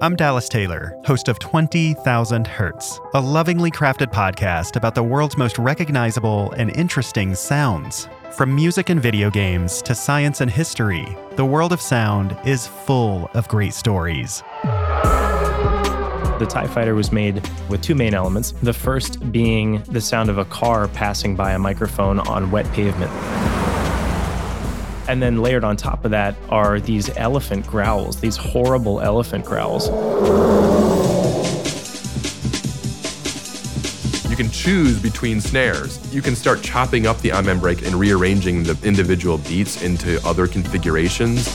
I'm Dallas Taylor, host of 20,000 Hertz, a lovingly crafted podcast about the world's most recognizable and interesting sounds. From music and video games to science and history, the world of sound is full of great stories. The TIE Fighter was made with two main elements. The first being the sound of a car passing by a microphone on wet pavement. And then layered on top of that are these elephant growls, these horrible elephant growls. You can choose between snares. You can start chopping up the break and rearranging the individual beats into other configurations.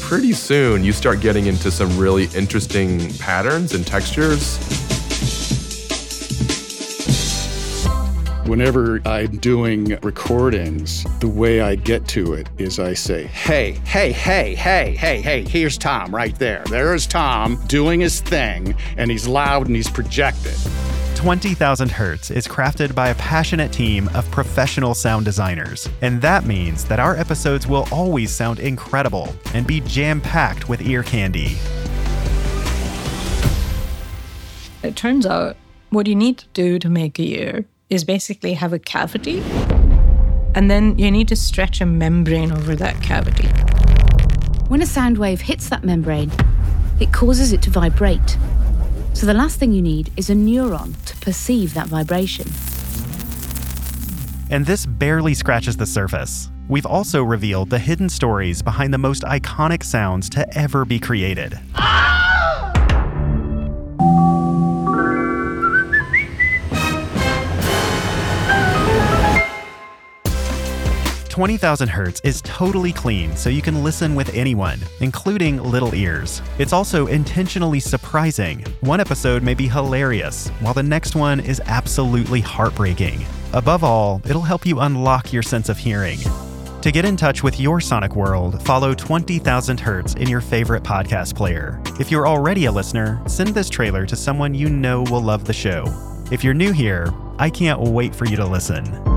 Pretty soon, you start getting into some really interesting patterns and textures. Whenever I'm doing recordings, the way I get to it is I say, hey, hey, hey, hey, hey, hey, here's Tom right there. There is Tom doing his thing, and he's loud and he's projected. 20,000 Hertz is crafted by a passionate team of professional sound designers, and that means that our episodes will always sound incredible and be jam packed with ear candy. It turns out what you need to do to make a ear is basically have a cavity, and then you need to stretch a membrane over that cavity. When a sound wave hits that membrane, it causes it to vibrate. So the last thing you need is a neuron to perceive that vibration. And this barely scratches the surface. We've also revealed the hidden stories behind the most iconic sounds to ever be created. 20,000 Hertz is totally clean, so you can listen with anyone, including little ears. It's also intentionally surprising. One episode may be hilarious, while the next one is absolutely heartbreaking. Above all, it'll help you unlock your sense of hearing. To get in touch with your sonic world, follow 20,000 Hertz in your favorite podcast player. If you're already a listener, send this trailer to someone you know will love the show. If you're new here, I can't wait for you to listen.